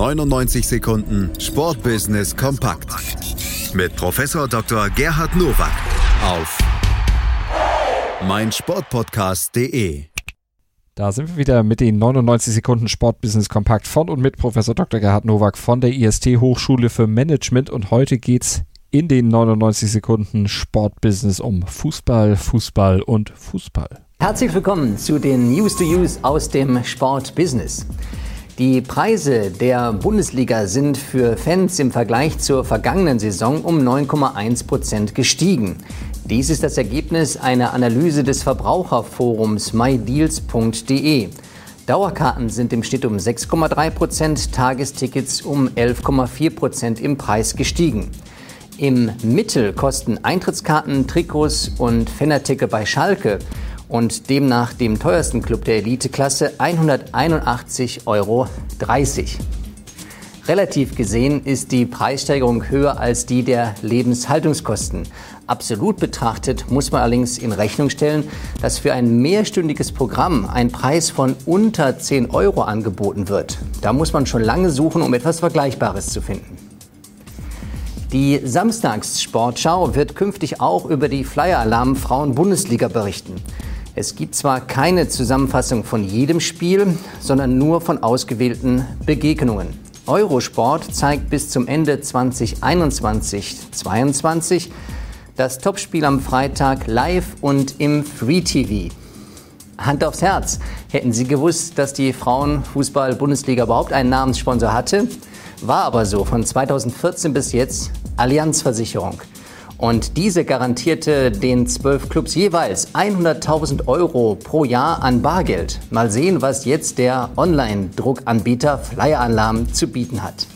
99 Sekunden Sportbusiness kompakt mit Professor Dr. Gerhard Nowak auf meinsportpodcast.de. Da sind wir wieder mit den 99 Sekunden Sportbusiness Kompakt von und mit Professor Dr. Gerhard Nowak von der IST Hochschule für Management und heute geht's in den 99 Sekunden Sportbusiness um Fußball, Fußball und Fußball. Herzlich willkommen zu den News to Use aus dem Sportbusiness. Die Preise der Bundesliga sind für Fans im Vergleich zur vergangenen Saison um 9,1 Prozent gestiegen. Dies ist das Ergebnis einer Analyse des Verbraucherforums mydeals.de. Dauerkarten sind im Schnitt um 6,3 Prozent, Tagestickets um 11,4 Prozent im Preis gestiegen. Im Mittel kosten Eintrittskarten, Trikots und Fanartikel bei Schalke und demnach dem teuersten Club der Eliteklasse 181,30 Euro. Relativ gesehen ist die Preissteigerung höher als die der Lebenshaltungskosten. Absolut betrachtet muss man allerdings in Rechnung stellen, dass für ein mehrstündiges Programm ein Preis von unter 10 Euro angeboten wird. Da muss man schon lange suchen, um etwas Vergleichbares zu finden. Die Samstagssportschau wird künftig auch über die Flyer-Alarm Frauen-Bundesliga berichten. Es gibt zwar keine Zusammenfassung von jedem Spiel, sondern nur von ausgewählten Begegnungen. Eurosport zeigt bis zum Ende 2021-22 das Topspiel am Freitag live und im Free TV. Hand aufs Herz. Hätten Sie gewusst, dass die Frauenfußball-Bundesliga überhaupt einen Namenssponsor hatte? War aber so von 2014 bis jetzt Allianzversicherung. Und diese garantierte den zwölf Clubs jeweils 100.000 Euro pro Jahr an Bargeld. Mal sehen, was jetzt der Online-Druckanbieter Flyer Alarm zu bieten hat.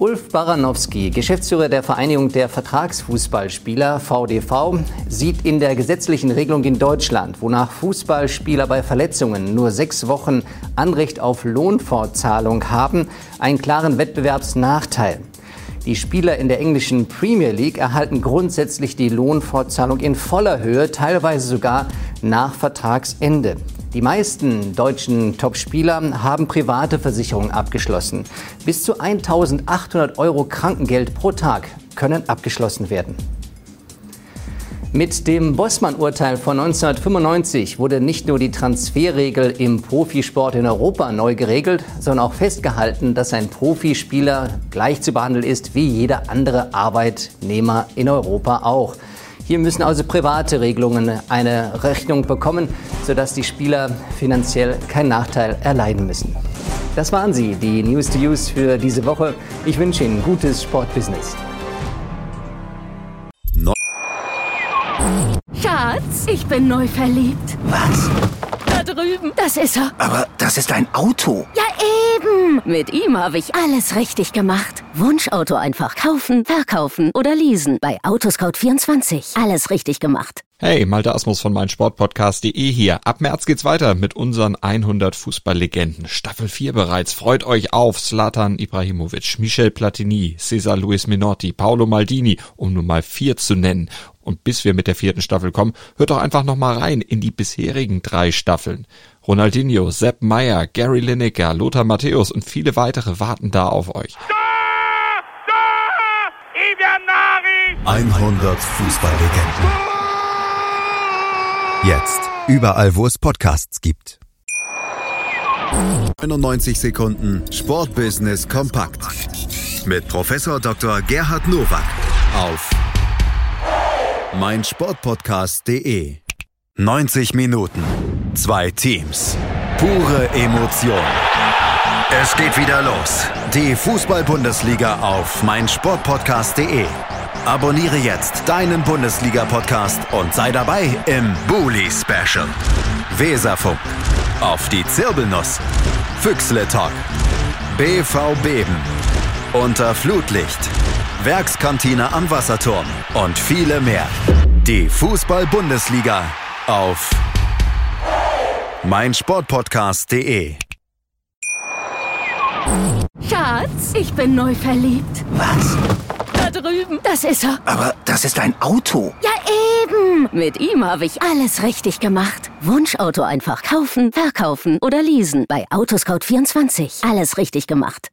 Ulf Baranowski, Geschäftsführer der Vereinigung der Vertragsfußballspieler VDV, sieht in der gesetzlichen Regelung in Deutschland, wonach Fußballspieler bei Verletzungen nur sechs Wochen Anrecht auf Lohnfortzahlung haben, einen klaren Wettbewerbsnachteil. Die Spieler in der englischen Premier League erhalten grundsätzlich die Lohnfortzahlung in voller Höhe, teilweise sogar nach Vertragsende. Die meisten deutschen Topspieler haben private Versicherungen abgeschlossen. Bis zu 1800 Euro Krankengeld pro Tag können abgeschlossen werden. Mit dem Bossmann-Urteil von 1995 wurde nicht nur die Transferregel im Profisport in Europa neu geregelt, sondern auch festgehalten, dass ein Profispieler gleich zu behandeln ist wie jeder andere Arbeitnehmer in Europa auch. Hier müssen also private Regelungen eine Rechnung bekommen, sodass die Spieler finanziell keinen Nachteil erleiden müssen. Das waren sie, die News to Use für diese Woche. Ich wünsche Ihnen gutes Sportbusiness. Ich bin neu verliebt. Was? Da drüben. Das ist er. Aber das ist ein Auto. Ja, eben. Mit ihm habe ich alles richtig gemacht. Wunschauto einfach kaufen, verkaufen oder leasen. Bei Autoscout24. Alles richtig gemacht. Hey, Malte Asmus von meinsportpodcast.de hier. Ab März geht's weiter mit unseren 100 Fußballlegenden. Staffel 4 bereits. Freut euch auf Zlatan Ibrahimovic, Michel Platini, Cesar Luis Minotti, Paolo Maldini, um nur mal vier zu nennen. Und bis wir mit der vierten Staffel kommen, hört doch einfach noch mal rein in die bisherigen drei Staffeln. Ronaldinho, Sepp Meyer, Gary Lineker, Lothar Matthäus und viele weitere warten da auf euch. 100 Fußballlegenden. Jetzt überall, wo es Podcasts gibt. 99 Sekunden Sportbusiness kompakt mit Professor Dr. Gerhard Nowak auf meinsportpodcast.de. 90 Minuten, zwei Teams, pure Emotion. Es geht wieder los. Die Fußball-Bundesliga auf meinsportpodcast.de. Abonniere jetzt deinen Bundesliga-Podcast und sei dabei im Bully Special. Weserfunk. Auf die Zirbelnuss. Füchsle Talk. BV Beben. Unter Flutlicht. Werkskantine am Wasserturm und viele mehr. Die Fußball-Bundesliga auf meinsportpodcast.de. Schatz, ich bin neu verliebt. Was? drüben. Das ist er. Aber das ist ein Auto. Ja, eben. Mit ihm habe ich alles richtig gemacht. Wunschauto einfach kaufen, verkaufen oder leasen. Bei Autoscout24. Alles richtig gemacht.